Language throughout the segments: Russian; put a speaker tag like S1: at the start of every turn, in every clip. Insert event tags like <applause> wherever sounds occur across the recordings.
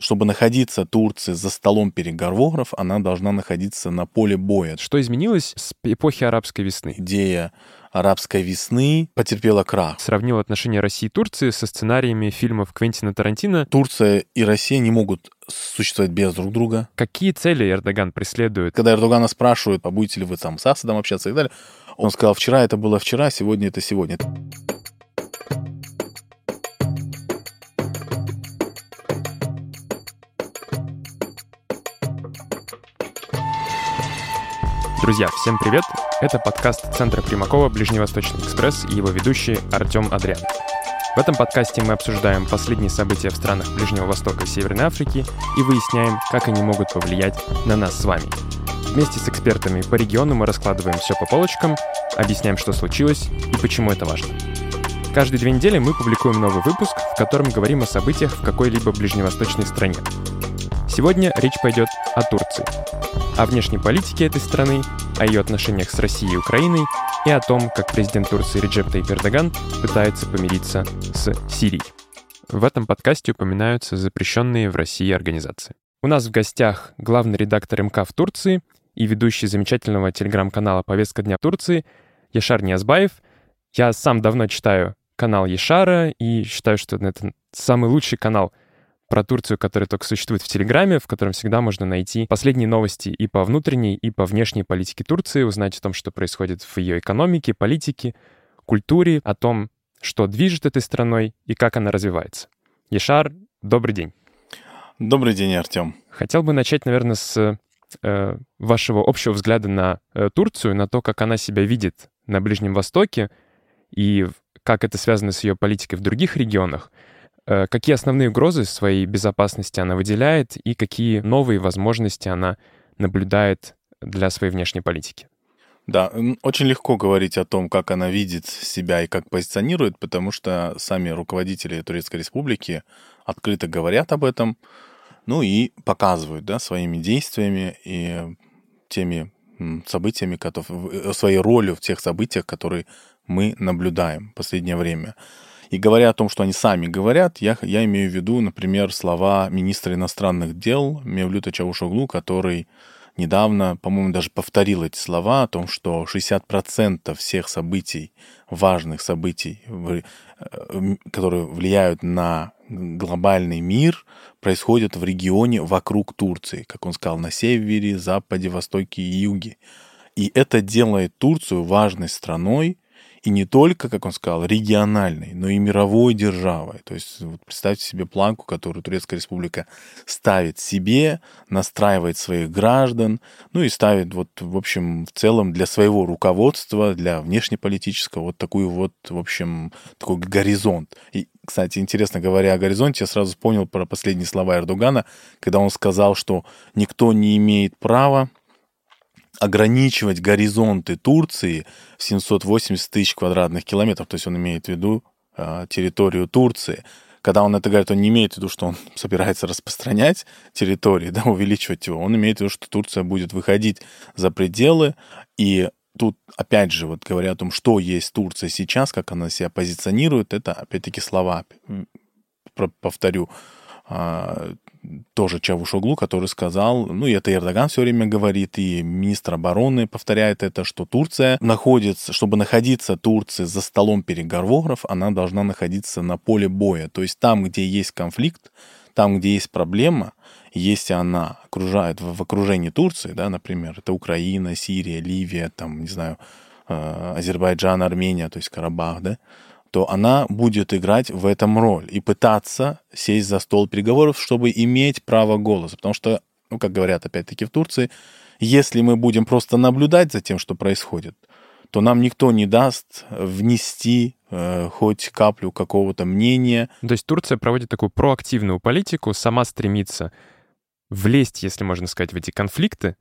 S1: Чтобы находиться Турции за столом переговоров, она должна находиться на поле боя.
S2: Что изменилось с эпохи арабской весны?
S1: Идея арабской весны потерпела крах.
S2: Сравнил отношения России и Турции со сценариями фильмов Квентина Тарантино.
S1: Турция и Россия не могут существовать без друг друга.
S2: Какие цели Эрдоган преследует?
S1: Когда Эрдогана спрашивают, а будете ли вы там с Асадом общаться и так далее, он сказал, вчера это было вчера, сегодня это сегодня.
S2: Друзья, всем привет! Это подкаст Центра Примакова «Ближневосточный экспресс» и его ведущий Артем Адриан. В этом подкасте мы обсуждаем последние события в странах Ближнего Востока и Северной Африки и выясняем, как они могут повлиять на нас с вами. Вместе с экспертами по региону мы раскладываем все по полочкам, объясняем, что случилось и почему это важно. Каждые две недели мы публикуем новый выпуск, в котором говорим о событиях в какой-либо ближневосточной стране. Сегодня речь пойдет о Турции, о внешней политике этой страны, о ее отношениях с Россией и Украиной и о том, как президент Турции Реджеп Тайп Эрдоган пытается помириться с Сирией. В этом подкасте упоминаются запрещенные в России организации. У нас в гостях главный редактор МК в Турции и ведущий замечательного телеграм-канала «Повестка дня Турции» Яшар Ниязбаев. Я сам давно читаю канал Ешара и считаю, что это самый лучший канал — про Турцию, который только существует в Телеграме, в котором всегда можно найти последние новости и по внутренней, и по внешней политике Турции, узнать о том, что происходит в ее экономике, политике, культуре, о том, что движет этой страной и как она развивается. Ешар, добрый день.
S1: Добрый день, Артем.
S2: Хотел бы начать, наверное, с э, вашего общего взгляда на э, Турцию, на то, как она себя видит на Ближнем Востоке и как это связано с ее политикой в других регионах. Э, какие основные угрозы своей безопасности она выделяет и какие новые возможности она наблюдает для своей внешней политики?
S1: Да, очень легко говорить о том, как она видит себя и как позиционирует, потому что сами руководители Турецкой Республики открыто говорят об этом, ну и показывают да, своими действиями и теми событиями, которые, своей ролью в тех событиях, которые мы наблюдаем в последнее время. И говоря о том, что они сами говорят, я, я имею в виду, например, слова министра иностранных дел Мевлюта Чавушоглу, который недавно, по-моему, даже повторил эти слова о том, что 60% всех событий, важных событий, э, которые влияют на глобальный мир, происходят в регионе вокруг Турции, как он сказал, на севере, западе, востоке и юге. И это делает Турцию важной страной, и не только, как он сказал, региональной, но и мировой державой. То есть вот представьте себе планку, которую Турецкая республика ставит себе, настраивает своих граждан, ну и ставит вот, в общем, в целом для своего руководства, для внешнеполитического вот такую вот, в общем, такой горизонт. И, кстати, интересно говоря о горизонте, я сразу вспомнил про последние слова Эрдогана, когда он сказал, что никто не имеет права ограничивать горизонты Турции в 780 тысяч квадратных километров, то есть он имеет в виду э, территорию Турции. Когда он это говорит, он не имеет в виду, что он <laughs> собирается распространять территории, да, увеличивать его. Он имеет в виду, что Турция будет выходить за пределы. И тут, опять же, вот говоря о том, что есть Турция сейчас, как она себя позиционирует, это, опять-таки, слова, повторю, а, тоже Чавушоглу, который сказал, ну и это Эрдоган все время говорит, и министр обороны повторяет это, что Турция находится, чтобы находиться Турции за столом переговоров, она должна находиться на поле боя. То есть там, где есть конфликт, там, где есть проблема, если она окружает в, в окружении Турции, да, например, это Украина, Сирия, Ливия, там, не знаю, э, Азербайджан, Армения, то есть Карабах, да, то она будет играть в этом роль и пытаться сесть за стол переговоров, чтобы иметь право голоса. Потому что, ну, как говорят опять-таки в Турции, если мы будем просто наблюдать за тем, что происходит, то нам никто не даст внести э, хоть каплю какого-то мнения.
S2: То есть Турция проводит такую проактивную политику, сама стремится влезть, если можно сказать, в эти конфликты.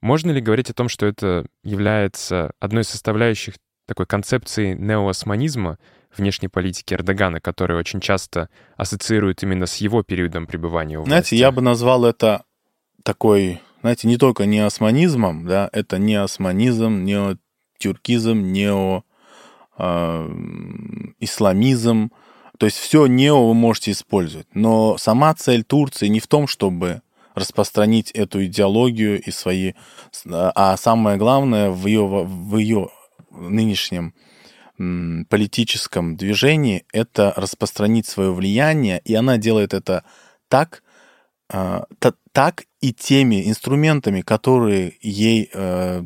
S2: Можно ли говорить о том, что это является одной из составляющих такой концепции неоосманизма, внешней политики Эрдогана, который очень часто ассоциируют именно с его периодом пребывания у власти.
S1: Знаете, я бы назвал это такой, знаете, не только неосманизмом, да, это неосманизм, неотюркизм, неоисламизм, То есть все нео вы можете использовать. Но сама цель Турции не в том, чтобы распространить эту идеологию и свои... А самое главное, в ее, в ее нынешнем политическом движении это распространить свое влияние, и она делает это так, а, так и теми инструментами, которые ей э,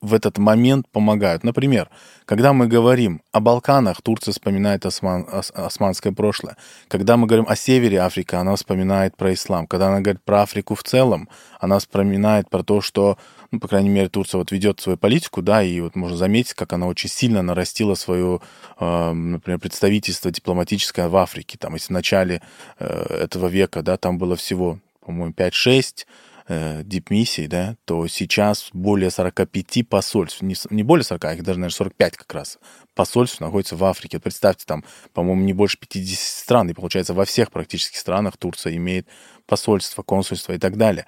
S1: в этот момент помогают. Например, когда мы говорим о Балканах, Турция вспоминает осман, ос, османское прошлое. Когда мы говорим о севере Африки, она вспоминает про ислам. Когда она говорит про Африку в целом, она вспоминает про то, что, ну, по крайней мере, Турция вот ведет свою политику, да, и вот можно заметить, как она очень сильно нарастила свое, э, например, представительство дипломатическое в Африке. Там, если в начале э, этого века, да, там было всего, по-моему, 5-6 э, дипмиссий, да, то сейчас более 45 посольств, не, не более 40, а их даже, наверное, 45 как раз посольств находится в Африке. Представьте, там, по-моему, не больше 50 стран, и получается во всех практически странах Турция имеет посольство, консульство и так далее.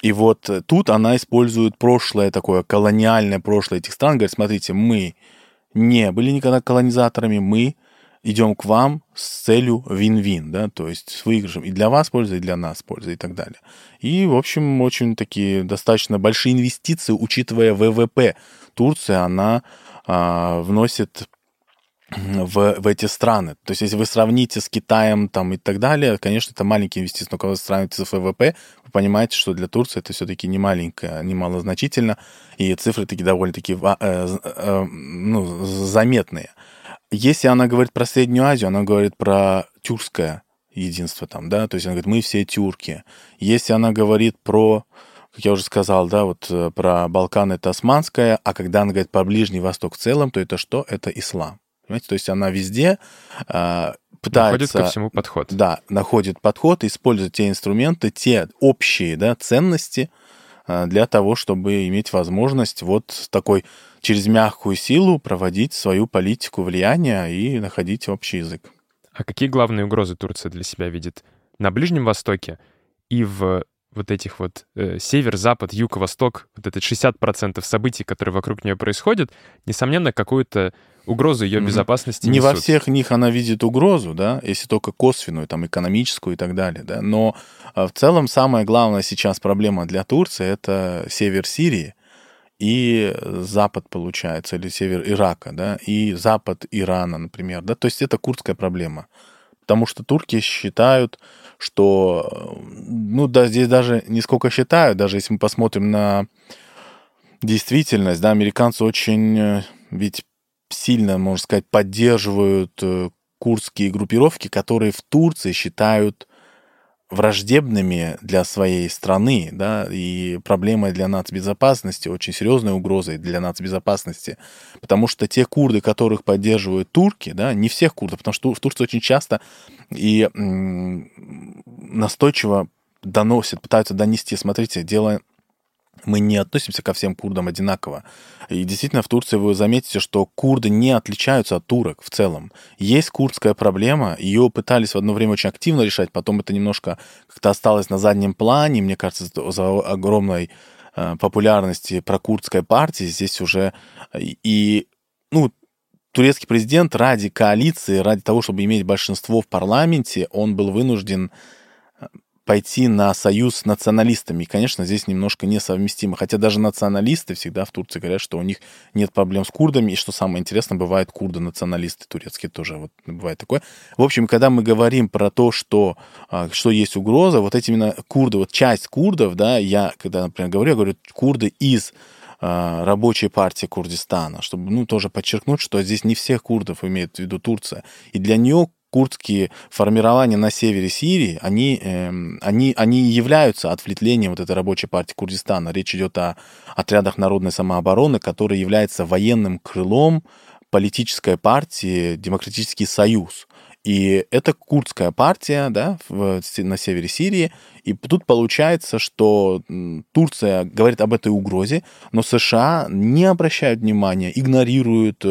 S1: И вот тут она использует прошлое такое, колониальное прошлое этих стран, говорит, смотрите, мы не были никогда колонизаторами, мы идем к вам с целью вин-вин, да, то есть с выигрышем и для вас польза, и для нас польза, и так далее. И, в общем, очень такие достаточно большие инвестиции, учитывая ВВП. Турция, она а, вносит <clears throat> в, в эти страны. То есть, если вы сравните с Китаем там, и так далее, конечно, это маленькие инвестиции, но когда вы сравните с ВВП, вы понимаете, что для Турции это все-таки не маленькое, не малозначительно, и цифры такие довольно-таки э, э, ну, заметные. Если она говорит про Среднюю Азию, она говорит про тюркское единство там, да, то есть она говорит, мы все тюрки. Если она говорит про, как я уже сказал, да, вот э, про Балкан это османское, а когда она говорит про Ближний Восток в целом, то это что? Это ислам. Понимаете, то есть она везде э, пытается...
S2: Находит ко всему подход.
S1: Да, находит подход, использует те инструменты, те общие да, ценности э, для того, чтобы иметь возможность вот такой через мягкую силу проводить свою политику влияния и находить общий язык.
S2: А какие главные угрозы Турция для себя видит на Ближнем Востоке и в вот этих вот э, север, запад, юг, восток, вот это 60% событий, которые вокруг нее происходят, несомненно, какую-то угрозу ее безопасности
S1: Не
S2: несут.
S1: во всех них она видит угрозу, да, если только косвенную, там, экономическую и так далее, да, но э, в целом самая главная сейчас проблема для Турции — это север Сирии, и запад, получается, или север Ирака, да, и запад Ирана, например, да, то есть это курдская проблема. Потому что турки считают, что, ну да, здесь даже не сколько считают, даже если мы посмотрим на действительность, да, американцы очень э, ведь сильно, можно сказать, поддерживают э, курдские группировки, которые в Турции считают враждебными для своей страны, да, и проблемой для нацбезопасности, очень серьезной угрозой для нацбезопасности, потому что те курды, которых поддерживают турки, да, не всех курдов, потому что в Турции очень часто и настойчиво доносят, пытаются донести, смотрите, дело мы не относимся ко всем курдам одинаково. И действительно, в Турции вы заметите, что курды не отличаются от турок в целом. Есть курдская проблема, ее пытались в одно время очень активно решать, потом это немножко как-то осталось на заднем плане, мне кажется, за огромной э, популярности прокурдской партии здесь уже и, ну, турецкий президент ради коалиции, ради того, чтобы иметь большинство в парламенте, он был вынужден пойти на союз с националистами. И, конечно, здесь немножко несовместимо. Хотя даже националисты всегда в Турции говорят, что у них нет проблем с курдами. И что самое интересное, бывают курды-националисты турецкие тоже. Вот бывает такое. В общем, когда мы говорим про то, что, а, что есть угроза, вот эти именно курды, вот часть курдов, да, я, когда, например, говорю, я говорю, курды из а, рабочей партии Курдистана, чтобы, ну, тоже подчеркнуть, что здесь не всех курдов имеет в виду Турция. И для нее курдские формирования на севере Сирии, они, э, они, они являются отвлечением вот этой рабочей партии Курдистана. Речь идет о отрядах народной самообороны, который является военным крылом политической партии Демократический Союз. И это курдская партия да, в, на севере Сирии. И тут получается, что Турция говорит об этой угрозе, но США не обращают внимания, игнорируют,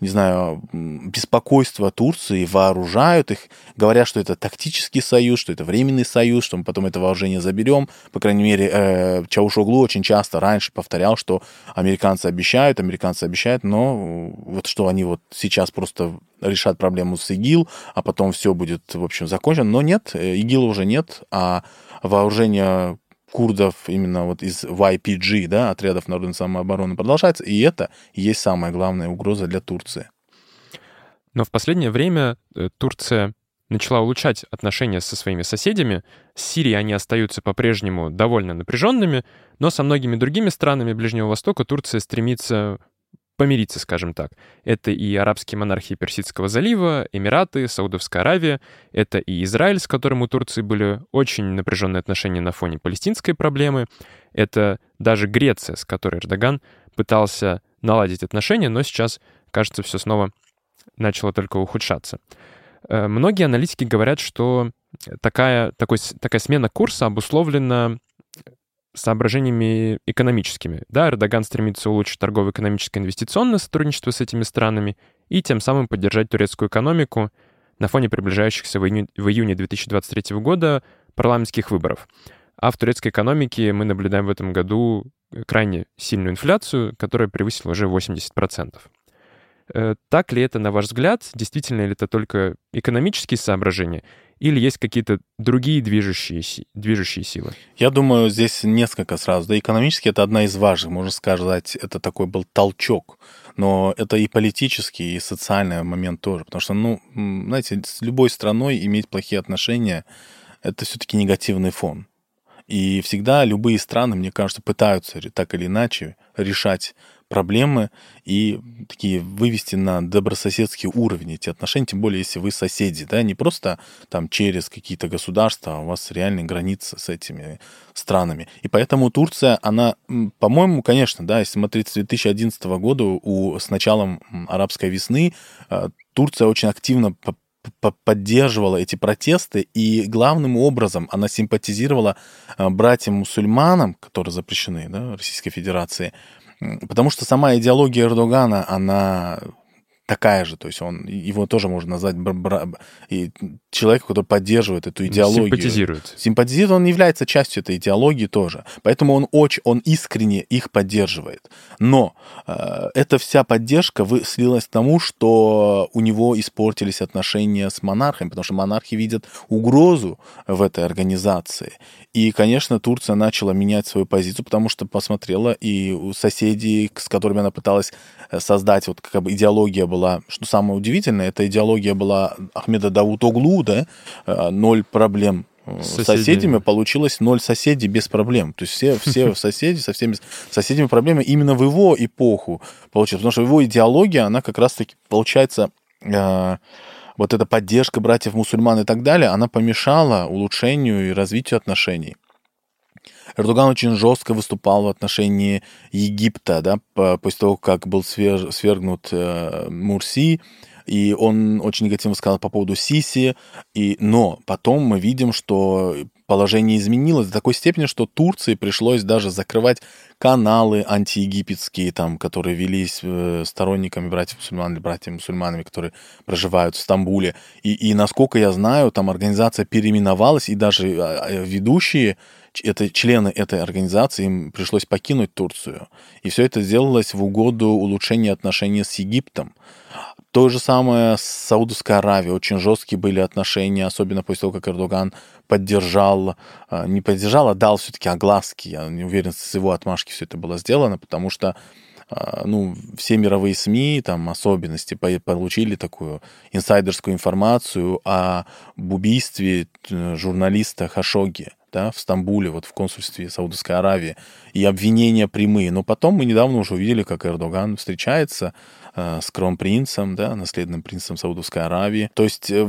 S1: не знаю, беспокойство Турции, вооружают их, говорят, что это тактический союз, что это временный союз, что мы потом это вооружение заберем. По крайней мере, э, Чаушоглу очень часто раньше повторял, что американцы обещают, американцы обещают, но вот что они вот сейчас просто решат проблему с ИГИЛ, а потом все будет, в общем, закончено. Но нет, э, ИГИЛ уже нет, а вооружение курдов именно вот из YPG, да, отрядов народной самообороны продолжается, и это и есть самая главная угроза для Турции.
S2: Но в последнее время э, Турция начала улучшать отношения со своими соседями. С Сирией они остаются по-прежнему довольно напряженными, но со многими другими странами Ближнего Востока Турция стремится помириться, скажем так. Это и арабские монархии Персидского залива, Эмираты, Саудовская Аравия, это и Израиль, с которым у Турции были очень напряженные отношения на фоне палестинской проблемы, это даже Греция, с которой Эрдоган пытался наладить отношения, но сейчас, кажется, все снова начало только ухудшаться. Э, многие аналитики говорят, что такая, такой, такая смена курса обусловлена соображениями экономическими. Да, Эрдоган стремится улучшить торгово-экономическое инвестиционное сотрудничество с этими странами и тем самым поддержать турецкую экономику на фоне приближающихся в июне, в июне 2023 года парламентских выборов. А в турецкой экономике мы наблюдаем в этом году крайне сильную инфляцию, которая превысила уже 80%. Э, так ли это, на ваш взгляд? Действительно ли это только экономические соображения? Или есть какие-то другие движущие, движущие силы?
S1: Я думаю, здесь несколько сразу. Да, экономически это одна из важных, можно сказать, это такой был толчок. Но это и политический, и социальный момент тоже. Потому что, ну, знаете, с любой страной иметь плохие отношения — это все-таки негативный фон. И всегда любые страны, мне кажется, пытаются так или иначе решать проблемы и такие вывести на добрососедский уровень эти отношения, тем более если вы соседи, да, не просто там через какие-то государства, а у вас реальные границы с этими странами. И поэтому Турция, она, по-моему, конечно, да, если смотреть с 2011 года, у, с началом арабской весны, э, Турция очень активно поддерживала эти протесты, и главным образом она симпатизировала э, братьям-мусульманам, которые запрещены да, Российской Федерации, Потому что сама идеология Эрдогана, она такая же, то есть он его тоже можно назвать бра- и человек, который поддерживает эту идеологию.
S2: Симпатизирует.
S1: Симпатизирует, он является частью этой идеологии тоже. Поэтому он очень, он искренне их поддерживает. Но э, эта вся поддержка вы, слилась к тому, что у него испортились отношения с монархами, потому что монархи видят угрозу в этой организации. И, конечно, Турция начала менять свою позицию, потому что посмотрела и у соседей, с которыми она пыталась э, создать, вот как бы идеология была, что самое удивительное, эта идеология была Ахмеда Давутоглу, да, э, ноль проблем э, с соседями получилось ноль соседей без проблем. То есть все, все <laughs> соседи со всеми соседями проблемы именно в его эпоху получилось. Потому что его идеология, она как раз-таки, получается, вот эта поддержка братьев-мусульман и так далее, она помешала улучшению и развитию отношений. Эрдоган очень жестко выступал в отношении Египта, да, после того, как был свергнут э, Мурси, и он очень негативно сказал по поводу Сиси, и, но потом мы видим, что положение изменилось до такой степени, что Турции пришлось даже закрывать каналы антиегипетские, там, которые велись э, сторонниками братьев-мусульман или братьями-мусульманами, которые проживают в Стамбуле. И, и, насколько я знаю, там организация переименовалась, и даже а, а, ведущие это члены этой организации, им пришлось покинуть Турцию. И все это сделалось в угоду улучшения отношений с Египтом. То же самое с Саудовской Аравией. Очень жесткие были отношения, особенно после того, как Эрдоган поддержал, а, не поддержал, а дал все-таки огласки. Я не уверен, с его отмашки все это было сделано, потому что а, ну, все мировые СМИ, там, особенности, получили такую инсайдерскую информацию о убийстве э, журналиста Хашоги да, в Стамбуле, вот в консульстве Саудовской Аравии, и обвинения прямые. Но потом мы недавно уже увидели, как Эрдоган встречается э, с кронпринцем, да, наследным принцем Саудовской Аравии. То есть, э,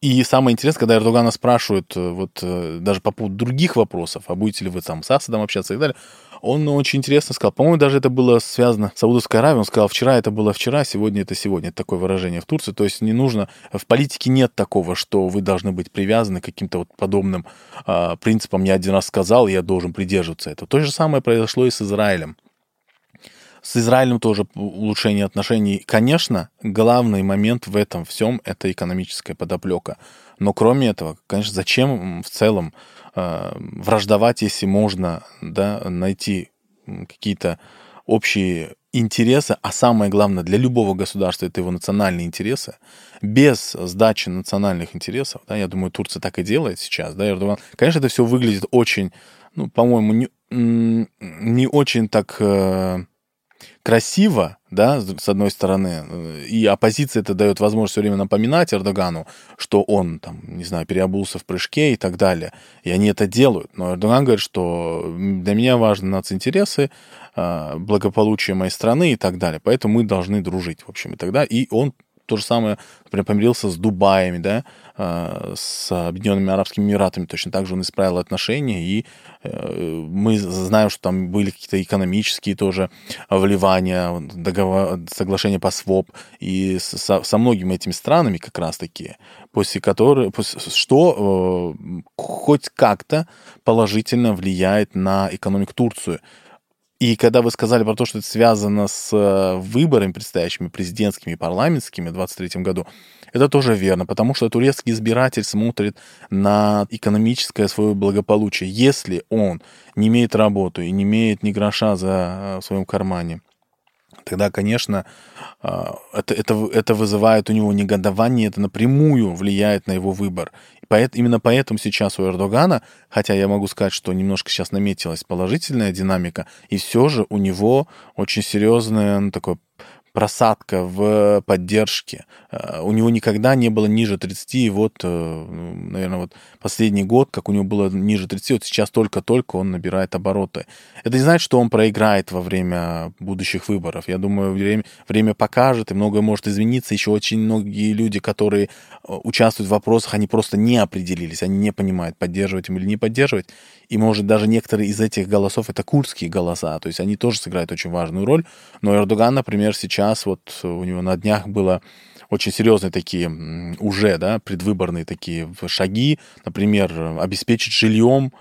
S1: и самое интересное, когда Эрдогана спрашивают э, вот э, даже по поводу других вопросов, а будете ли вы там с Асадом общаться и так далее, он очень интересно сказал, по-моему, даже это было связано с Саудовской Аравией, он сказал, вчера это было вчера, сегодня это сегодня. Это такое выражение в Турции. То есть не нужно, в политике нет такого, что вы должны быть привязаны к каким-то вот подобным э, принципам. Я один раз сказал, я должен придерживаться этого. То же самое произошло и с Израилем. С Израилем тоже улучшение отношений. Конечно, главный момент в этом всем — это экономическая подоплека. Но кроме этого, конечно, зачем в целом э, враждовать, если можно да, найти какие-то общие интересы, а самое главное для любого государства это его национальные интересы, без сдачи национальных интересов, да, я думаю, Турция так и делает сейчас, да, Эрдоган, конечно, это все выглядит очень, ну, по-моему, не, не очень так э, красиво, да, с одной стороны, и оппозиция это дает возможность все время напоминать Эрдогану, что он, там, не знаю, переобулся в прыжке и так далее, и они это делают, но Эрдоган говорит, что для меня важны нацинтересы, а, благополучие моей страны и так далее, поэтому мы должны дружить, в общем, и тогда, и он то же самое, например, помирился с Дубаями, да, а, с Объединенными Арабскими Эмиратами. Точно так же он исправил отношения, и э, мы знаем, что там были какие-то экономические тоже вливания, договор, соглашения по СВОП, и со, со многими этими странами как раз-таки, после которых, что э, хоть как-то положительно влияет на экономику Турции. И когда вы сказали про то, что это связано с э, выборами предстоящими президентскими и парламентскими в 2023 году, это тоже верно, потому что турецкий избиратель смотрит на экономическое свое благополучие. Если он не имеет работу и не имеет ни гроша за, э, в своем кармане, тогда, конечно, а, это, это, это вызывает у него негодование, это напрямую влияет на его выбор. Поэт, именно поэтому сейчас у Эрдогана, хотя я могу сказать, что немножко сейчас наметилась положительная динамика, и все же у него очень серьезное ну, такое просадка в поддержке. Э, у него никогда не было ниже 30, и вот, э, ну, наверное, вот последний год, как у него было ниже 30, вот сейчас только-только он набирает обороты. Это не значит, что он проиграет во время будущих выборов. Я думаю, время, время покажет, и многое может измениться. Еще очень многие люди, которые э, участвуют в вопросах, они просто не определились, они не понимают, поддерживать им или не поддерживать. И, может, даже некоторые из этих голосов это курдские голоса, то есть они тоже сыграют очень важную роль. Но Эрдоган, например, сейчас вот у него на днях было очень серьезные такие уже, да, предвыборные такие шаги, например, обеспечить жильем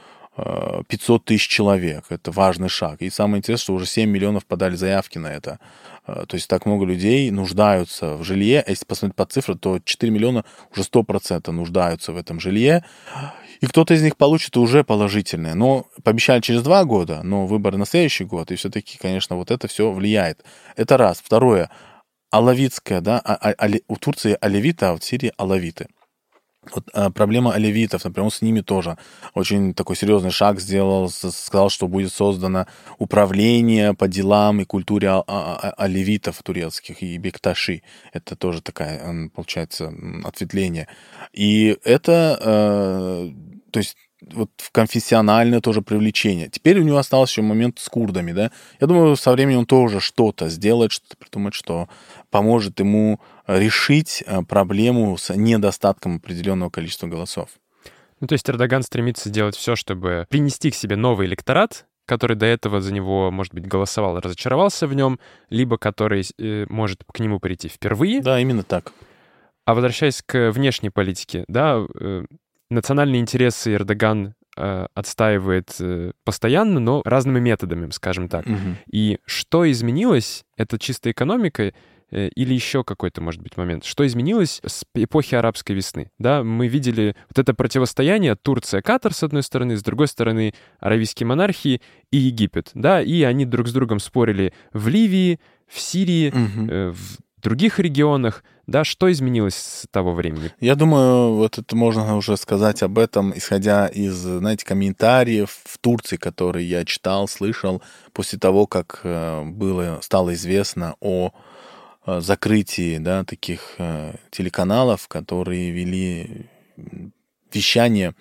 S1: 500 э, тысяч человек. Это важный шаг. И самое интересное, что уже 7 миллионов подали заявки на это. Э, то есть так много людей нуждаются в жилье. А если посмотреть по цифрам, то 4 миллиона уже 100% нуждаются в этом жилье. И кто-то из них получит уже положительное. Но пообещали через два года, но выборы на следующий год. И все-таки, конечно, вот это все влияет. Это раз. Второе. Алавитская, да, а, а, у Турции алевиты, а в Сирии алавиты. Вот а, проблема оливитов, например, с ними тоже очень такой серьезный шаг сделал, сказал, что будет создано управление по делам и культуре а, а, оливитов турецких и бекташи. Это тоже такая, получается, ответвление. И это, э, то есть вот в конфессиональное тоже привлечение. Теперь у него остался еще момент с курдами, да. Я думаю, со временем он тоже что-то сделает, что-то придумает, что поможет ему решить э, проблему с недостатком определенного количества голосов.
S2: Ну, то есть Эрдоган стремится сделать все, чтобы принести к себе новый электорат, который до этого за него, может быть, голосовал, разочаровался в нем, либо который э, может к нему прийти впервые.
S1: Да, именно так.
S2: А возвращаясь к внешней политике, да, э, национальные интересы Эрдоган э, отстаивает э, постоянно, но разными методами, скажем так. Угу. И что изменилось, это чисто экономика э, или еще какой-то, может быть, момент. Что изменилось с эпохи арабской весны? Да, мы видели вот это противостояние Турция-Катар, с одной стороны, с другой стороны, аравийские монархии и Египет, да, и они друг с другом спорили в Ливии, в Сирии, угу. э, в других регионах, да, что изменилось с того времени?
S1: Я думаю, вот это можно уже сказать об этом, исходя из, знаете, комментариев в Турции, которые я читал, слышал после того, как э, было, стало известно о э, закрытии, да, таких э, телеканалов, которые вели вещание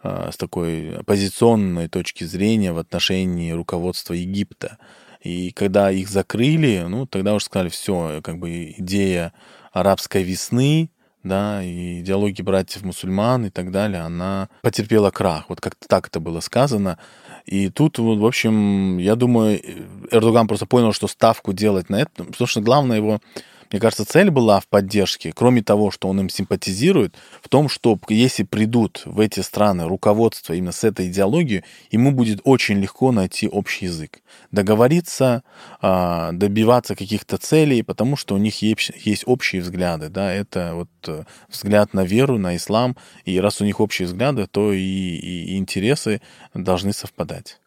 S1: с такой оппозиционной точки зрения в отношении руководства Египта. И когда их закрыли, ну, тогда уже сказали, все, как бы идея арабской весны, да, и идеологии братьев-мусульман и так далее, она потерпела крах. Вот как-то так это было сказано. И тут, вот, в общем, я думаю, Эрдоган просто понял, что ставку делать на это, потому что главное его мне кажется, цель была в поддержке, кроме того, что он им симпатизирует, в том, что если придут в эти страны руководство именно с этой идеологией, ему будет очень легко найти общий язык, договориться, а, добиваться каких-то целей, потому что у них есть, общие взгляды, да, это вот э, взгляд на веру, на ислам, и раз у них общие взгляды, то и, и интересы должны совпадать.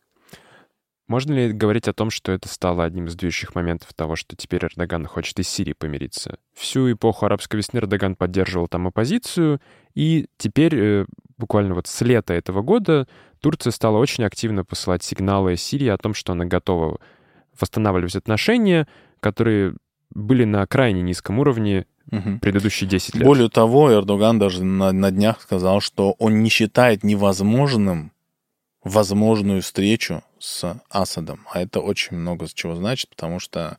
S2: Можно ли говорить о том, что это стало одним из движущих моментов того, что теперь Эрдоган хочет из Сирии помириться? Всю эпоху арабской весны Эрдоган поддерживал там оппозицию, и теперь, э, буквально вот с лета этого года, Турция стала очень активно посылать сигналы Сирии о том, что она готова восстанавливать отношения, которые были на крайне низком уровне угу. предыдущие 10 лет.
S1: Более того, Эрдоган даже на, на днях сказал, что он не считает невозможным возможную встречу с Асадом. А это очень много чего значит, потому что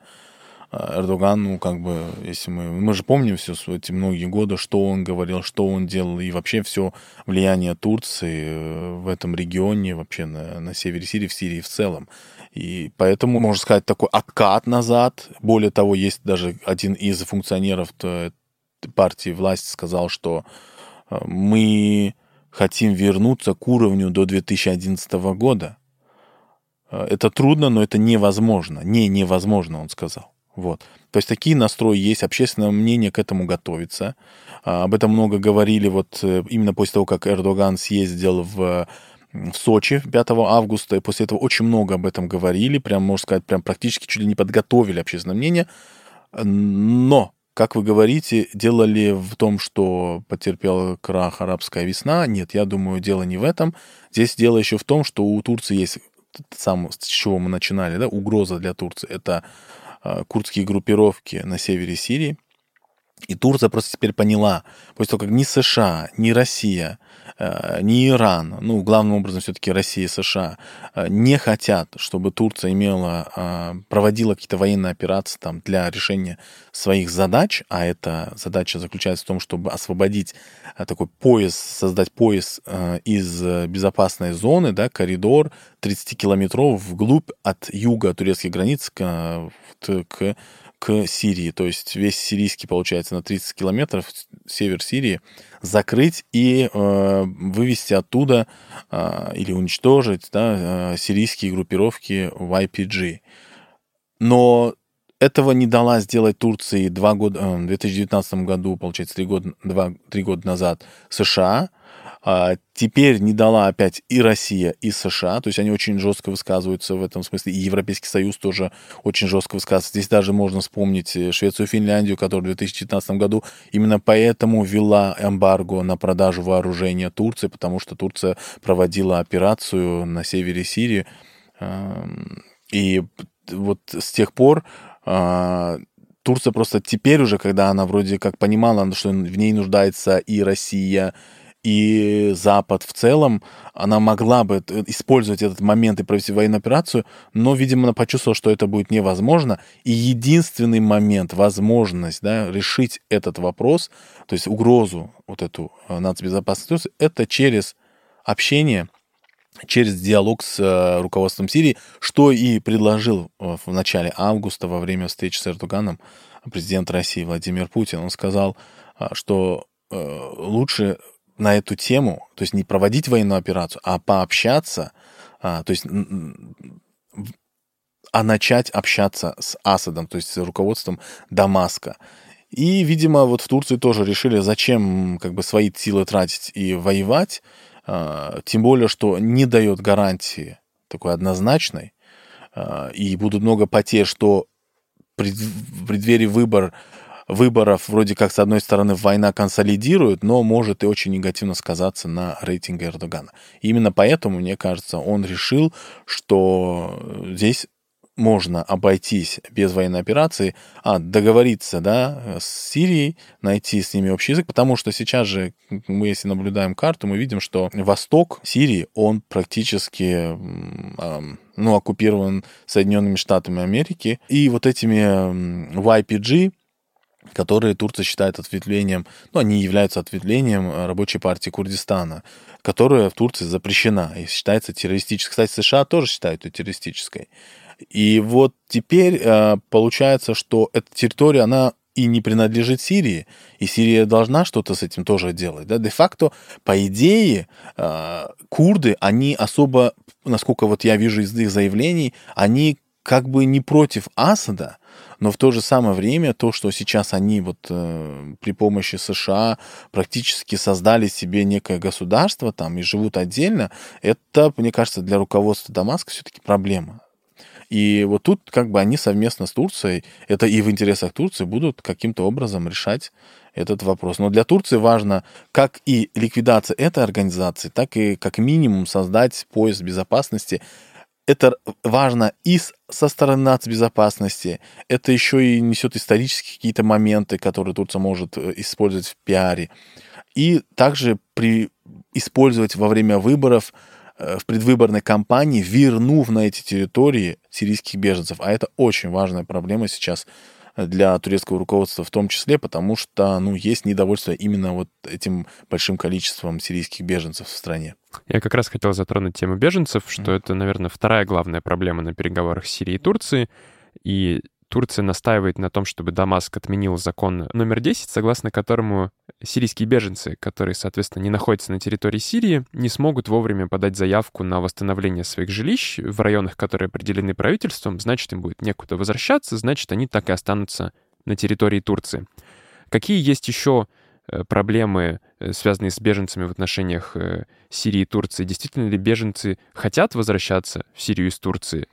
S1: э, Эрдоган, ну, как бы, если мы... Мы же помним все эти многие годы, что он говорил, что он делал, и вообще все влияние Турции э, в этом регионе, вообще на, на севере Сирии, в Сирии в целом. И поэтому, можно сказать, такой откат назад. Более того, есть даже один из функционеров партии власти сказал, что э, мы хотим вернуться к уровню до 2011 года. Э, это трудно, но это невозможно. Не невозможно, он сказал. Вот. То есть такие настрои есть, общественное мнение к этому готовится. А, об этом много говорили вот э, именно после того, как Эрдоган съездил в в Сочи 5 августа, и после этого очень много об этом говорили, прям, можно сказать, прям практически чуть ли не подготовили общественное мнение. Но как вы говорите, дело ли в том, что потерпел крах арабская весна? Нет, я думаю, дело не в этом. Здесь дело еще в том, что у Турции есть сам, с чего мы начинали, да, угроза для Турции. Это э, курдские группировки на севере Сирии. И Турция просто теперь поняла, после того, как ни США, ни Россия Э, ни Иран, ну, главным образом все-таки Россия и США, э, не хотят, чтобы Турция имела, э, проводила какие-то военные операции там для решения своих задач, а эта задача заключается в том, чтобы освободить такой пояс, создать пояс из безопасной зоны, да, коридор 30 километров вглубь от юга турецких границ к, к к Сирии, то есть весь сирийский, получается, на 30 километров, север Сирии, закрыть и э, вывести оттуда э, или уничтожить да, э, сирийские группировки YPG. Но этого не дала сделать Турции два года, э, в 2019 году, получается, три года, два, три года назад США – теперь не дала опять и Россия, и США, то есть они очень жестко высказываются в этом смысле, и Европейский Союз тоже очень жестко высказывается. Здесь даже можно вспомнить э, Швецию и Финляндию, которая в 2019 году именно поэтому ввела эмбарго на продажу вооружения Турции, потому что Турция проводила операцию на севере Сирии, и вот с тех пор а, Турция просто теперь уже, когда она вроде как понимала, что в ней нуждается и Россия, и Запад в целом, она могла бы использовать этот момент и провести военную операцию, но, видимо, она почувствовала, что это будет невозможно. И единственный момент, возможность да, решить этот вопрос, то есть угрозу вот эту э, нацбезопасности, это через общение, через диалог с э, руководством Сирии, что и предложил э, в начале августа во время встречи с Эрдоганом президент России Владимир Путин. Он сказал, что лучше на эту тему, то есть не проводить военную операцию, а пообщаться, а, то есть а начать общаться с Асадом, то есть с руководством Дамаска. И, видимо, вот в Турции тоже решили, зачем как бы свои силы тратить и воевать, а, тем более, что не дает гарантии такой однозначной, а, и будут много потерь, что в преддверии выбор выборов вроде как, с одной стороны, война консолидирует, но может и очень негативно сказаться на рейтинге Эрдогана. Именно поэтому, мне кажется, он решил, что здесь можно обойтись без военной операции, а договориться да, с Сирией, найти с ними общий язык, потому что сейчас же, мы если наблюдаем карту, мы видим, что восток Сирии, он практически ну, оккупирован Соединенными Штатами Америки, и вот этими YPG, которые Турция считает ответвлением, ну, они являются ответвлением э, рабочей партии Курдистана, которая в Турции запрещена и считается террористической. Кстати, США тоже считают ее террористической. И вот теперь э, получается, что эта территория, она и не принадлежит Сирии, и Сирия должна что-то с этим тоже делать. Да? Де-факто, по идее, э, курды, они особо, насколько вот я вижу из их заявлений, они как бы не против Асада, но в то же самое время то, что сейчас они вот э, при помощи США практически создали себе некое государство там и живут отдельно, это, мне кажется, для руководства Дамаска все-таки проблема. И вот тут как бы они совместно с Турцией, это и в интересах Турции, будут каким-то образом решать этот вопрос. Но для Турции важно как и ликвидация этой организации, так и как минимум создать пояс безопасности. Это важно и со стороны нацбезопасности, это еще и несет исторические какие-то моменты, которые Турция может э, использовать в пиаре. И также при, использовать во время выборов Э, в предвыборной кампании, вернув на эти территории сирийских беженцев. А это очень важная проблема сейчас для турецкого руководства в том числе, потому что ну, есть недовольство именно вот этим большим количеством сирийских беженцев в стране.
S2: Я как раз хотел затронуть тему беженцев, что mm. это, наверное, вторая главная проблема на переговорах Сирии и Турции. И Турция настаивает на том, чтобы Дамаск отменил закон номер 10, согласно которому сирийские беженцы, которые, соответственно, не находятся на территории Сирии, не смогут вовремя подать заявку на восстановление своих жилищ в районах, которые определены правительством, значит, им будет некуда возвращаться, значит, они так и останутся на территории Турции. Какие есть еще э, проблемы, э, связанные с беженцами в отношениях э, Сирии и Турции? Действительно ли беженцы хотят возвращаться в Сирию из Турции?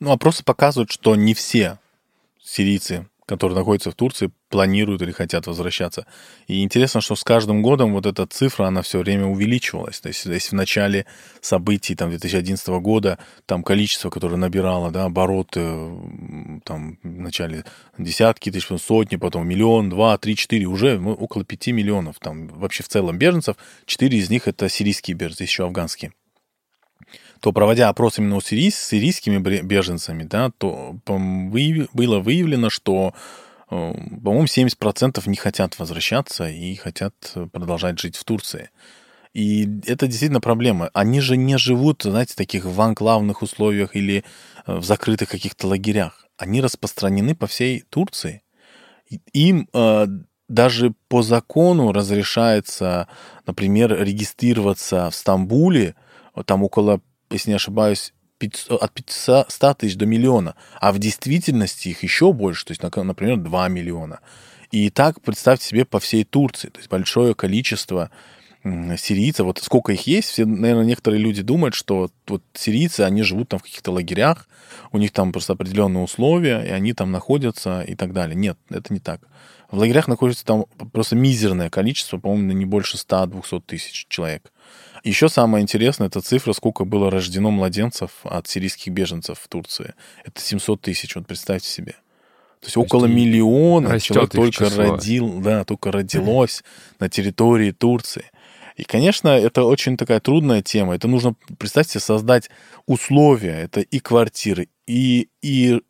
S1: Ну, опросы показывают, что не все сирийцы, которые находятся в Турции, планируют или хотят возвращаться. И интересно, что с каждым годом вот эта цифра, она все время увеличивалась. То есть, если в начале событий там, 2011 года там количество, которое набирало да, обороты, там, в начале десятки тысяч, сотни, потом миллион, два, три, четыре, уже ну, около пяти миллионов. Там вообще в целом беженцев, четыре из них это сирийские беженцы, еще афганские то проводя опрос именно с сирийскими беженцами, да, то было выявлено, что, э, по-моему, 70% не хотят возвращаться и хотят продолжать жить в Турции. И это действительно проблема. Они же не живут, знаете, таких в анклавных условиях или э, в закрытых каких-то лагерях. Они распространены по всей Турции. Им э, даже по закону разрешается, например, регистрироваться в Стамбуле, там около если не ошибаюсь, 500, от 500 тысяч до миллиона, а в действительности их еще больше, то есть, например, 2 миллиона. И так представьте себе по всей Турции, то есть большое количество сирийцев, вот сколько их есть, все, наверное, некоторые люди думают, что вот сирийцы, они живут там в каких-то лагерях, у них там просто определенные условия, и они там находятся и так далее. Нет, это не так. В лагерях находится там просто мизерное количество, по-моему, не больше 100-200 тысяч человек. Еще самое интересное, это цифра, сколько было рождено младенцев от сирийских беженцев в Турции. Это 700 тысяч, вот представьте себе. То есть То около миллиона человек только число. родил, да, только родилось на территории Турции. И, конечно, это очень такая трудная тема. Это нужно, представьте, создать условия. Это и квартиры, и, и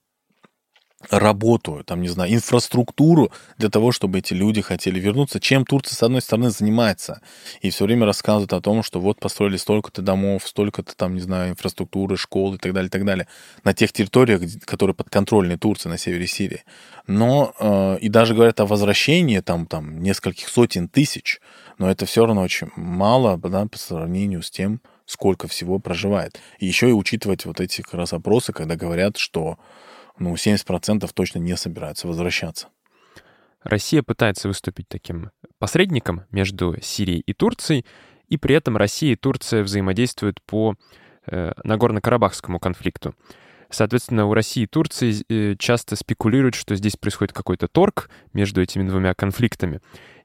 S1: работу, там, не знаю, инфраструктуру для того, чтобы эти люди хотели вернуться. Чем Турция, с одной стороны, занимается. И все время рассказывает о том, что вот построили столько-то домов, столько-то там, не знаю, инфраструктуры, школ и так далее, и так далее. На тех территориях, которые подконтрольны Турции на севере Сирии. Но э, и даже говорят о возвращении там, там нескольких сотен тысяч, но это все равно очень мало да, по сравнению с тем, сколько всего проживает. И еще и учитывать вот эти как раз опросы, когда говорят, что ну, 70% точно не собираются возвращаться.
S2: Россия пытается выступить таким посредником между Сирией и Турцией, и при этом Россия и Турция взаимодействуют по э, Нагорно-Карабахскому конфликту. Соответственно, у России и Турции э, часто спекулируют, что здесь происходит какой-то торг между этими двумя конфликтами.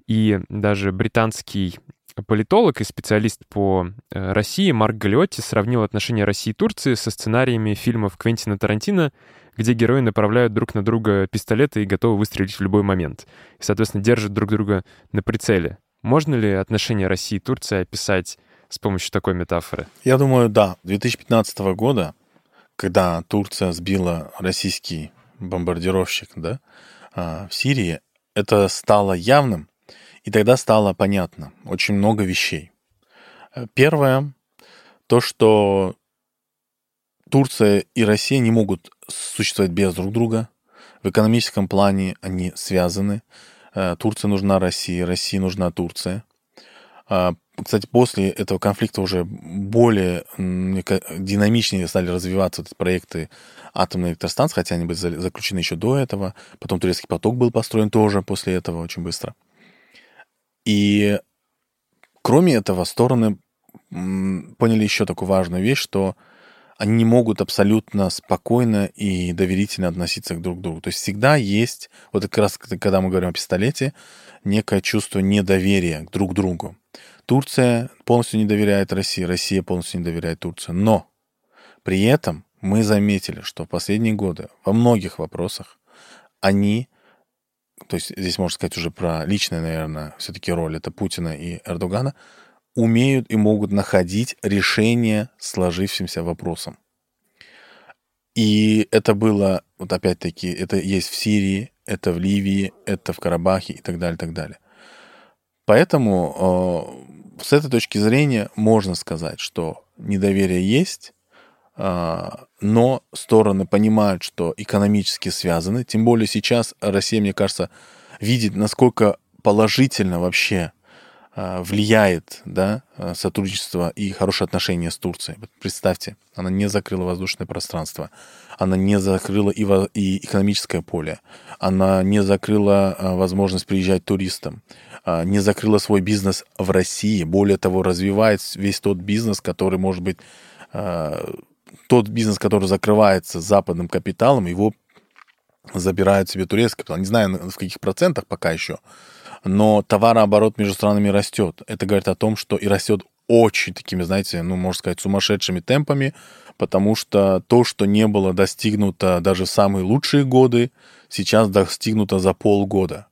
S2: И даже британский политолог и специалист по э, России Марк Галиотти сравнил отношения России и Турции со сценариями фильмов Квентина Тарантино где герои направляют друг на друга пистолеты и готовы выстрелить в любой момент. И, соответственно, держат друг друга на прицеле. Можно ли отношения России и Турции описать с помощью такой метафоры?
S1: Я думаю, да. 2015 года, когда Турция сбила российский бомбардировщик да, а, в Сирии, это стало явным, и тогда стало понятно очень много вещей. Первое, то, что Турция и Россия не могут существовать без друг друга. В экономическом плане они связаны. Э, Турция нужна России, России нужна Турция. А, кстати, после этого конфликта уже более динамичнее стали развиваться эти проекты атомной электростанции, хотя они были заключены еще до этого. Потом турецкий поток был построен тоже после этого очень быстро. И кроме этого, стороны поняли еще такую важную вещь, что они не могут абсолютно спокойно и доверительно относиться друг к другу. То есть всегда есть, вот как раз когда мы говорим о пистолете, некое чувство недоверия друг к другу. Турция полностью не доверяет России, Россия полностью не доверяет Турции. Но при этом мы заметили, что в последние годы во многих вопросах они, то есть здесь можно сказать уже про личную, наверное, все-таки роль это Путина и Эрдогана, умеют и могут находить решение сложившимся вопросам. И это было, вот опять-таки, это есть в Сирии, это в Ливии, это в Карабахе и так далее, и так далее. Поэтому э, с этой точки зрения можно сказать, что недоверие есть, но стороны понимают, что экономически связаны. Тем более сейчас Россия, мне кажется, видит, насколько положительно вообще э, влияет да, сотрудничество и хорошие отношения с Турцией. Представьте, она не закрыла воздушное пространство, она не закрыла и, и экономическое поле, она не закрыла возможность приезжать туристам, а, не закрыла свой бизнес в России. Более того, развивает весь тот бизнес, который, может быть, а, тот бизнес, который закрывается западным капиталом, его забирают себе турецкий капитал. Не знаю, в каких процентах пока еще, но товарооборот между странами растет. Это говорит о том, что и растет очень такими, знаете, ну, можно сказать, сумасшедшими темпами, потому что то, что не было достигнуто даже в самые лучшие годы, сейчас достигнуто за полгода.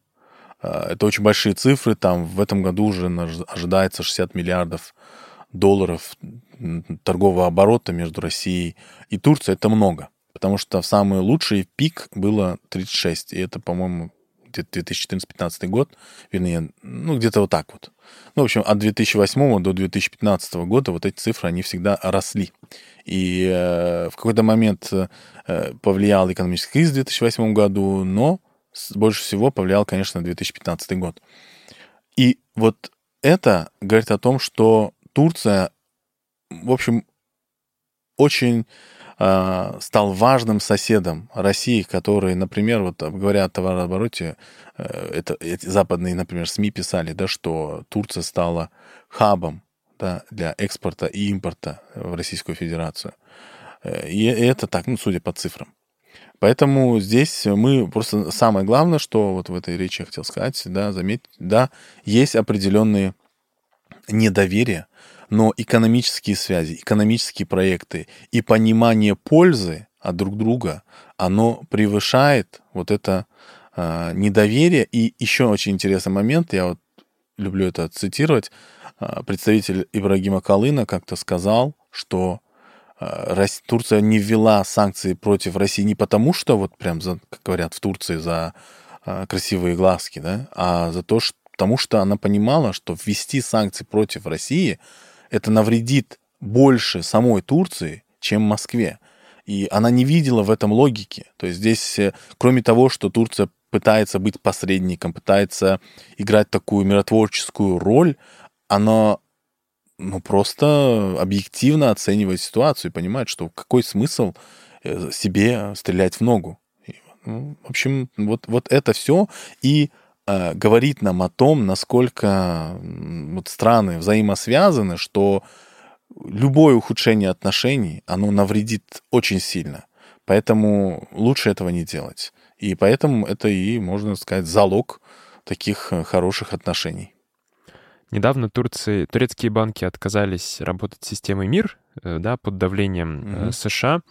S1: А, это очень большие цифры. Там в этом году уже ожидается 60 миллиардов долларов торгового оборота между Россией и Турцией. Это много. Потому что в самый лучший пик было 36. И это, по-моему, где-то 2014-2015 год. Вернее, ну, где-то вот так вот. Ну, в общем, от 2008 до 2015 года вот эти цифры, они всегда росли. И э, в какой-то момент э, повлиял экономический кризис в 2008 году, но больше всего повлиял, конечно, 2015 год. И вот это говорит о том, что Турция, в общем, очень э, стал важным соседом России, который, например, вот говоря о товарообороте, э, это эти западные, например, СМИ писали, да, что Турция стала хабом да, для экспорта и импорта в Российскую Федерацию. Э, и это так, ну, судя по цифрам. Поэтому здесь мы просто самое главное, что вот в этой речи я хотел сказать, да, заметить, да, есть определенные недоверия, но экономические связи, экономические проекты и понимание пользы от друг друга, оно превышает вот это э, недоверие. И еще очень интересный момент, я вот люблю это цитировать, э, представитель Ибрагима Калына как-то сказал, что Э, Турция не ввела санкции против России не потому, что вот прям, за, как говорят в Турции, за э, красивые глазки, да, а за то, что, потому что она понимала, что ввести санкции против России это навредит больше самой Турции, чем Москве. И она не видела в этом логики. То есть здесь, э, кроме того, что Турция пытается быть посредником, пытается играть такую миротворческую роль, она ну, просто объективно оценивать ситуацию и понимать, что какой смысл э, себе стрелять в ногу. И, ну, в общем, вот, вот это все и говорит нам о том, насколько вот страны взаимосвязаны, что любое ухудшение отношений, оно навредит очень сильно. Поэтому лучше этого не делать. И поэтому это и, можно сказать, залог таких э, хороших отношений.
S2: Недавно Турции, турецкие банки отказались работать с системой МИР э, да, под давлением mm-hmm. США.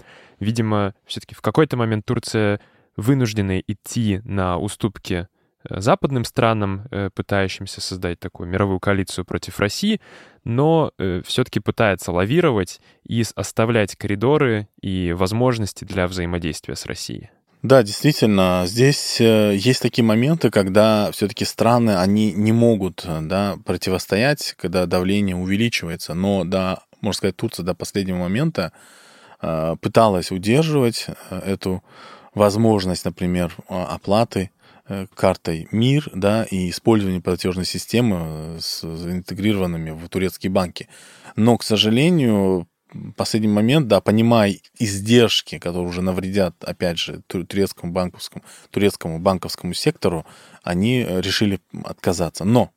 S2: Видимо, все-таки в какой-то момент Турция вынуждена идти на уступки э, западным странам, пытающимся создать такую мировую коалицию против России, но все-таки пытается лавировать и оставлять коридоры и возможности для взаимодействия с Россией.
S1: Да, действительно, здесь э, есть такие моменты, когда все-таки страны, они не могут да, противостоять, когда давление увеличивается. Но, да, можно сказать, Турция до последнего момента э, пыталась удерживать э, эту возможность, например, оплаты э, картой МИР, да, и использование платежной системы с интегрированными в турецкие банки. Но, к сожалению, в последний момент, да, понимая издержки, которые уже навредят, опять же, турецкому банковскому, турецкому банковскому сектору, они решили отказаться. Но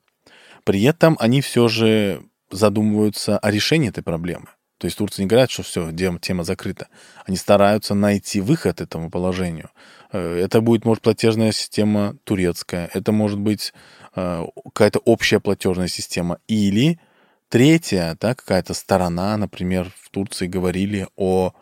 S1: при этом они все же задумываются о решении этой проблемы. То есть Турция не говорят, что все, тема закрыта. Они стараются найти выход этому положению. Э, это будет, может, платежная система турецкая, это может быть э, какая-то общая платежная система. Или третья, да, какая-то сторона, например, в Турции говорили о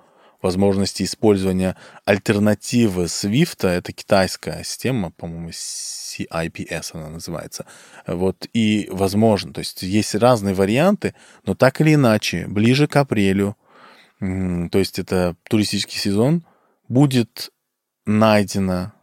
S1: возможности использования альтернативы SWIFT, это китайская система, по-моему, CIPS она называется. Вот, и возможно, то есть есть разные варианты, но так или иначе, ближе к апрелю, то есть это туристический сезон, будет найдено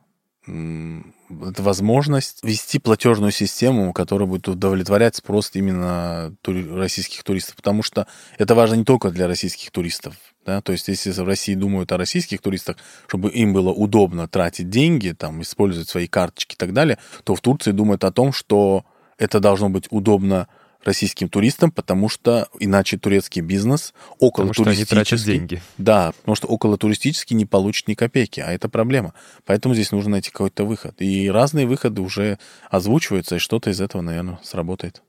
S1: это возможность ввести платежную систему, которая будет удовлетворять спрос именно российских туристов, потому что это важно не только для российских туристов. Да? То есть, если в России думают о российских туристах, чтобы им было удобно тратить деньги, там, использовать свои карточки и так далее, то в Турции думают о том, что это должно быть удобно российским туристам, потому что иначе турецкий бизнес около туристический... Деньги. Да, потому что около туристический не получит ни копейки, а это проблема. Поэтому здесь нужно найти какой-то выход. И разные выходы уже озвучиваются, и что-то из этого, наверное, сработает.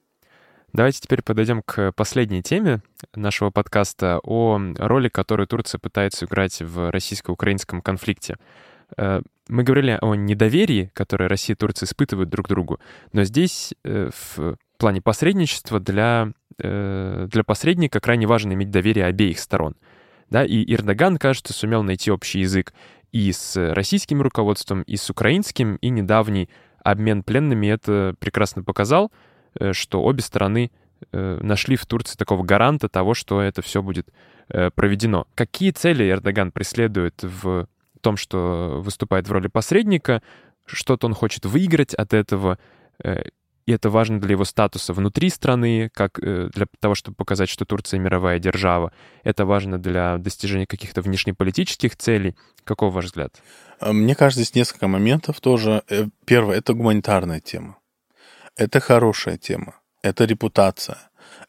S2: Давайте теперь подойдем к последней теме нашего подкаста о роли, которую Турция пытается играть в российско-украинском конфликте. Э, мы говорили о недоверии, которое Россия и Турция испытывают друг к другу, но здесь э, в плане посредничества для, э, для посредника крайне важно иметь доверие обеих сторон. Да, и Эрдоган, кажется, сумел найти общий язык и с российским руководством, и с украинским, и недавний обмен пленными это прекрасно показал, что обе стороны э, нашли в Турции такого гаранта того, что это все будет проведено. Какие цели Эрдоган преследует в том, что выступает в роли посредника, что-то он хочет выиграть от этого, и это важно для его статуса внутри страны, как э, для того, чтобы показать, что Турция мировая держава. Это важно для достижения каких-то внешнеполитических целей. Каков ваш взгляд?
S1: Э, мне кажется, здесь несколько моментов тоже. Э, первое — это гуманитарная тема. Это хорошая тема. Это репутация.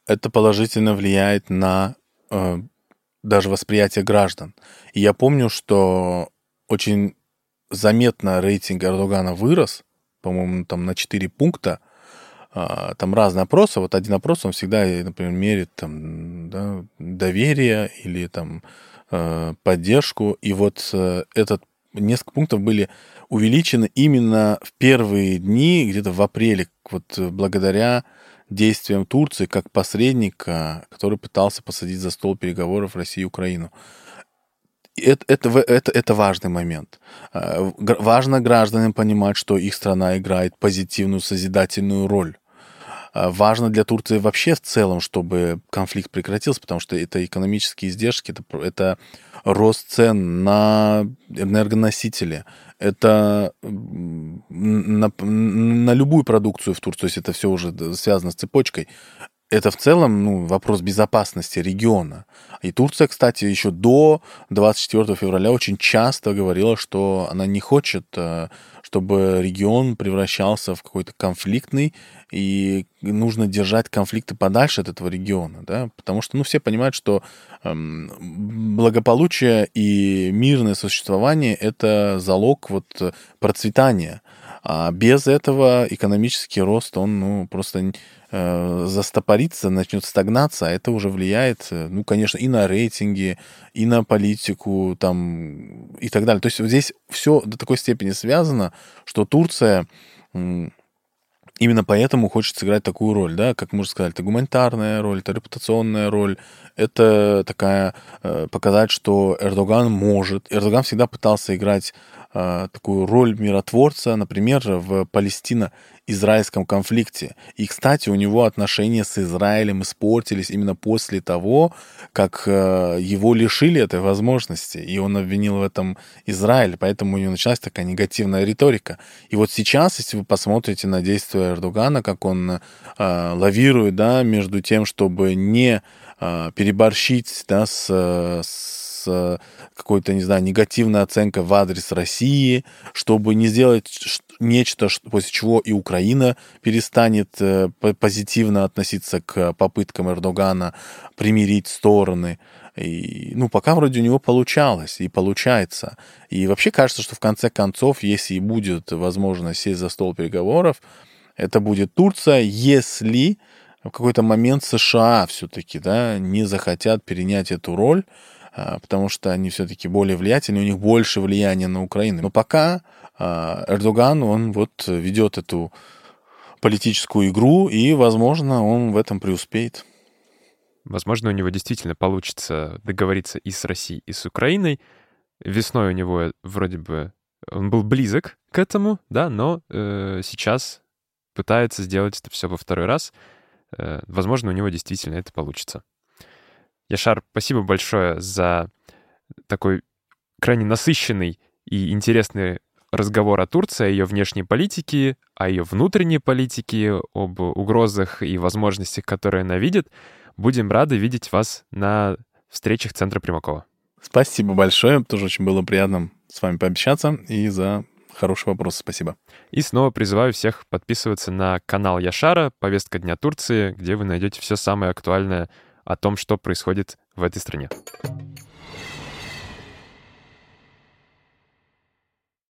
S1: Это положительно влияет на э, даже восприятие граждан. И я помню, что очень заметно рейтинг Эрдогана вырос, по-моему, там на 4 пункта, а, там разные опросы. Вот один опрос, он всегда, например, мерит там, да, доверие или там э, поддержку. И вот э, этот несколько пунктов были увеличены именно в первые дни, где-то в апреле, вот благодаря действиям Турции как посредника, который пытался посадить за стол переговоров Россию и Украину. Это, это, это, это важный момент. А, важно гражданам понимать, что их страна играет позитивную, созидательную роль. А, важно для Турции вообще в целом, чтобы конфликт прекратился, потому что это экономические издержки, это, это рост цен на энергоносители, это на, на любую продукцию в Турции, то есть это все уже связано с цепочкой. Это в целом ну, вопрос безопасности региона. И Турция, кстати, еще до 24 февраля очень часто говорила, что она не хочет э, чтобы регион превращался в какой-то конфликтный, и нужно держать конфликты подальше от этого региона, да, потому что, ну, все понимают, что эм, благополучие и мирное существование — это залог вот процветания, а без этого экономический рост, он, ну, просто э, застопорится, начнет стагнация, а это уже влияет, э, ну, конечно, и на рейтинги, и на политику, там, и так далее. То есть здесь все до такой степени связано, что Турция именно поэтому хочет сыграть такую роль, да, как можно сказать, это гуманитарная роль, это репутационная роль, это такая, э, показать, что Эрдоган может. Эрдоган всегда пытался играть такую роль миротворца, например, в Палестино израильском конфликте. И, кстати, у него отношения с Израилем испортились именно после того, как э, его лишили этой возможности. И он обвинил в этом Израиль, поэтому у него началась такая негативная риторика. И вот сейчас, если вы посмотрите на действия Эрдогана, как он э, лавирует да, между тем, чтобы не э, переборщить да, с, с с какой-то, не знаю, негативной оценкой в адрес России, чтобы не сделать нечто, после чего и Украина перестанет э, позитивно относиться к попыткам Эрдогана примирить стороны. И, ну, пока вроде у него получалось и получается. И вообще кажется, что в конце концов, если и будет возможность сесть за стол переговоров, это будет Турция, если в какой-то момент США все-таки да, не захотят перенять эту роль, потому что они все-таки более влиятельны, у них больше влияния на Украину. Но пока а, Эрдоган, он вот ведет эту политическую игру, и, возможно, он в этом преуспеет.
S2: Возможно, у него действительно получится договориться и с Россией, и с Украиной. Весной у него вроде бы он был близок к этому, да, но э, сейчас пытается сделать это все во второй раз. Э, возможно, у него действительно это получится. Яшар, спасибо большое за такой крайне насыщенный и интересный разговор о Турции, о ее внешней политике, о ее внутренней политике, об угрозах и возможностях, которые она видит. Будем рады видеть вас на встречах Центра Примакова.
S1: Спасибо большое. Тоже очень было приятно с вами пообщаться и за Хороший вопрос, спасибо.
S2: И снова призываю всех подписываться на канал Яшара «Повестка Дня Турции», где вы найдете все самое актуальное о том, что происходит в этой стране.